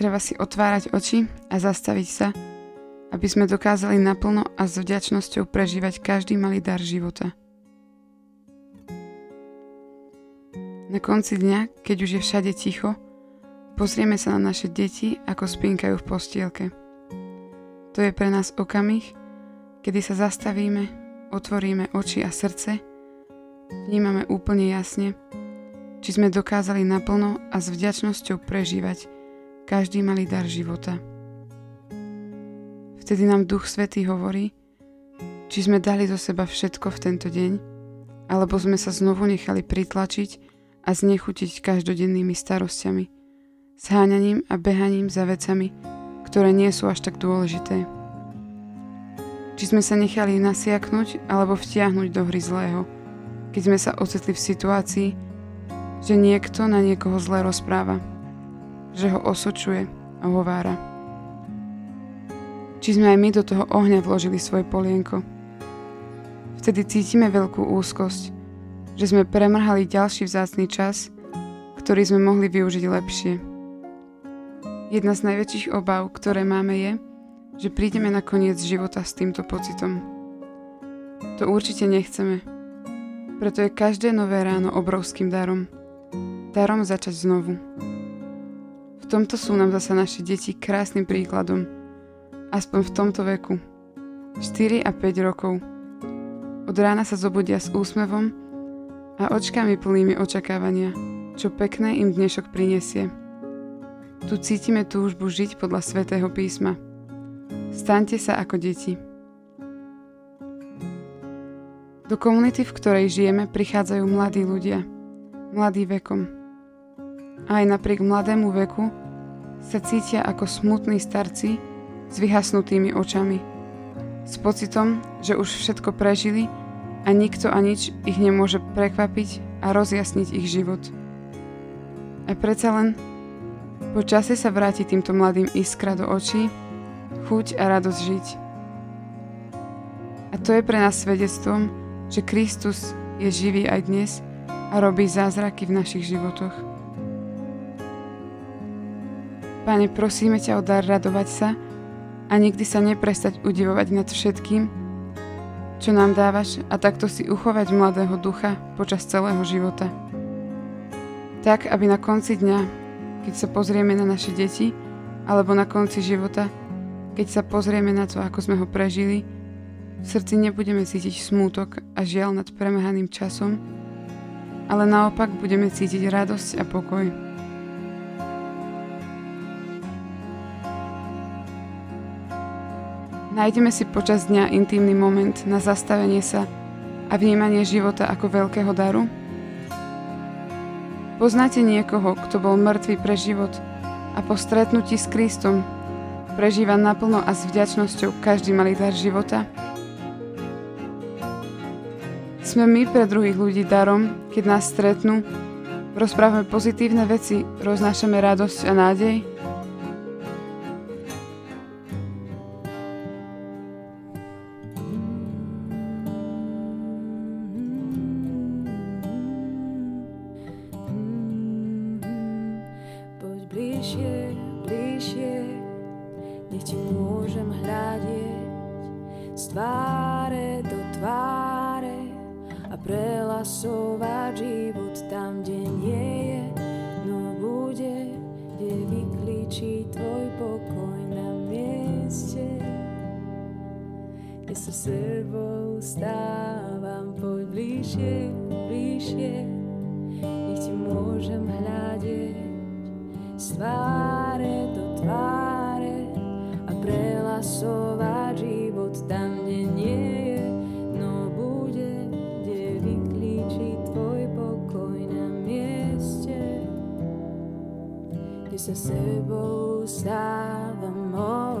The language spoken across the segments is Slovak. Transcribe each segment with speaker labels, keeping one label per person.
Speaker 1: Treba si otvárať oči a zastaviť sa, aby sme dokázali naplno a s vďačnosťou prežívať každý malý dar života. Na konci dňa, keď už je všade ticho, pozrieme sa na naše deti, ako spinkajú v postielke. To je pre nás okamih, kedy sa zastavíme, otvoríme oči a srdce, vnímame úplne jasne, či sme dokázali naplno a s vďačnosťou prežívať každý malý dar života. Vtedy nám Duch Svetý hovorí, či sme dali zo seba všetko v tento deň, alebo sme sa znovu nechali pritlačiť a znechutiť každodennými starosťami, sháňaním a behaním za vecami, ktoré nie sú až tak dôležité. Či sme sa nechali nasiaknúť alebo vtiahnuť do hry zlého, keď sme sa ocitli v situácii, že niekto na niekoho zle rozpráva že ho osočuje a hovára. Či sme aj my do toho ohňa vložili svoje polienko. Vtedy cítime veľkú úzkosť, že sme premrhali ďalší vzácný čas, ktorý sme mohli využiť lepšie. Jedna z najväčších obav, ktoré máme je, že prídeme na koniec života s týmto pocitom. To určite nechceme. Preto je každé nové ráno obrovským darom. Darom začať znovu tomto sú nám zase naše deti krásnym príkladom. Aspoň v tomto veku. 4 a 5 rokov. Od rána sa zobudia s úsmevom a očkami plnými očakávania, čo pekné im dnešok prinesie. Tu cítime túžbu žiť podľa svätého písma. Staňte sa ako deti. Do komunity, v ktorej žijeme, prichádzajú mladí ľudia, mladí vekom. Aj napriek mladému veku sa cítia ako smutní starci s vyhasnutými očami. S pocitom, že už všetko prežili a nikto a nič ich nemôže prekvapiť a rozjasniť ich život. A predsa len po čase sa vráti týmto mladým iskra do očí, chuť a radosť žiť. A to je pre nás svedectvom, že Kristus je živý aj dnes a robí zázraky v našich životoch. Pane, prosíme ťa o dar radovať sa a nikdy sa neprestať udivovať nad všetkým, čo nám dávaš a takto si uchovať mladého ducha počas celého života. Tak, aby na konci dňa, keď sa pozrieme na naše deti, alebo na konci života, keď sa pozrieme na to, ako sme ho prežili, v srdci nebudeme cítiť smútok a žiaľ nad premrhaným časom, ale naopak budeme cítiť radosť a pokoj. Nájdeme si počas dňa intimný moment na zastavenie sa a vnímanie života ako veľkého daru? Poznáte niekoho, kto bol mŕtvý pre život a po stretnutí s Kristom prežíva naplno a s vďačnosťou každý malý dar života? Sme my pre druhých ľudí darom, keď nás stretnú, rozprávame pozitívne veci, roznášame radosť a nádej?
Speaker 2: Prelasovať život tam, kde nie je, no bude, kde vyklíči tvoj pokoj na mieste. Kde sa sebou stávam, poď bližšie, bližšie, nech ti môžem hľadiť z tváre do tváre a prelasovať život tam, kde nie je. sa sebou stávam. Oh.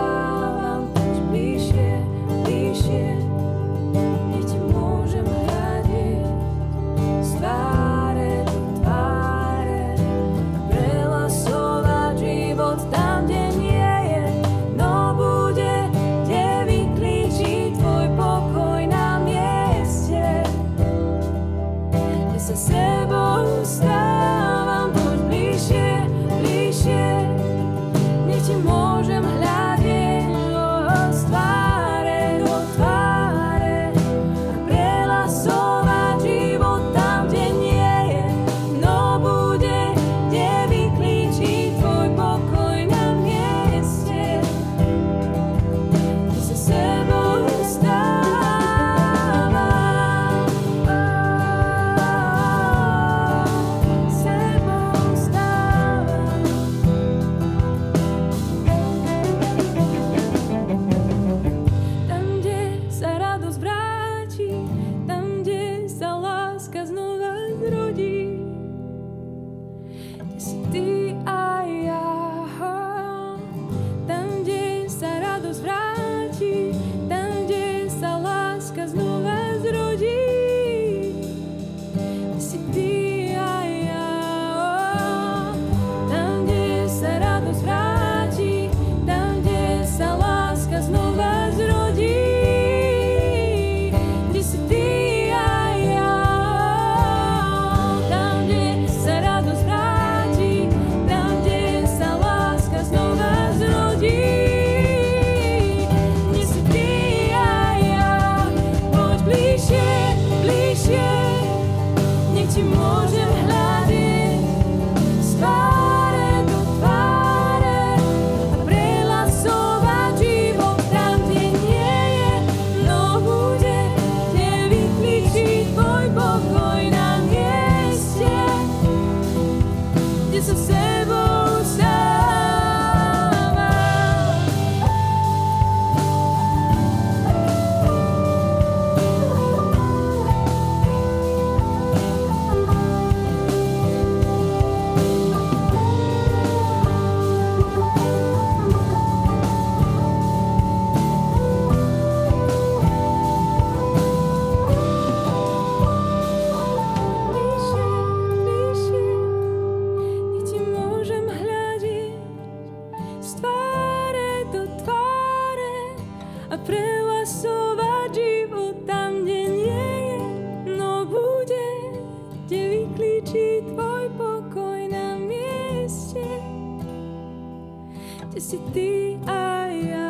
Speaker 2: Môžem hľadať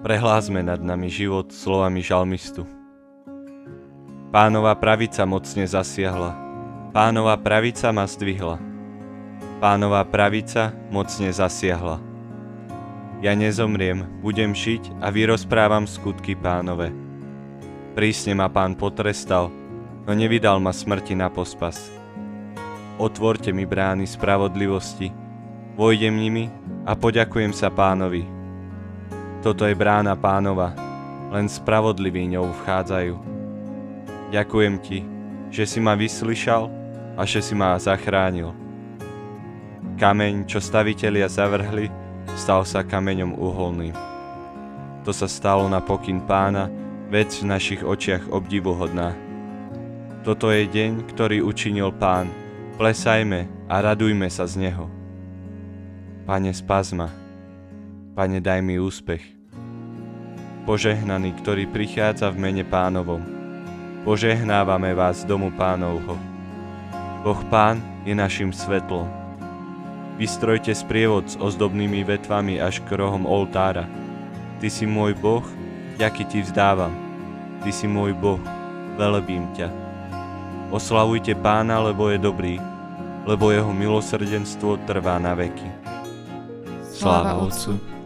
Speaker 3: Prehlásme nad nami život slovami žalmistu. Pánova pravica mocne zasiahla, pánova pravica ma zdvihla. Pánova pravica mocne zasiahla. Ja nezomriem, budem žiť a vyrozprávam skutky pánove. Prísne ma pán potrestal, no nevydal ma smrti na pospas. Otvorte mi brány spravodlivosti, vojdem nimi a poďakujem sa pánovi, toto je brána pánova, len spravodliví ňou vchádzajú. Ďakujem ti, že si ma vyslyšal a že si ma zachránil. Kameň, čo stavitelia zavrhli, stal sa kameňom uholným. To sa stalo na pokyn pána, vec v našich očiach obdivuhodná. Toto je deň, ktorý učinil pán, plesajme a radujme sa z neho. Pane, spazma. ma Pane, daj mi úspech. Požehnaný, ktorý prichádza v mene pánovom. Požehnávame vás domu pánovho. Boh Pán je našim svetlom. Vystrojte sprievod s ozdobnými vetvami až k rohom oltára. Ty si môj Boh, ďaky ti vzdávam. Ty si môj Boh, velebím ťa. Oslavujte pána, lebo je dobrý, lebo jeho milosrdenstvo trvá na veky.
Speaker 1: Sláva Otcu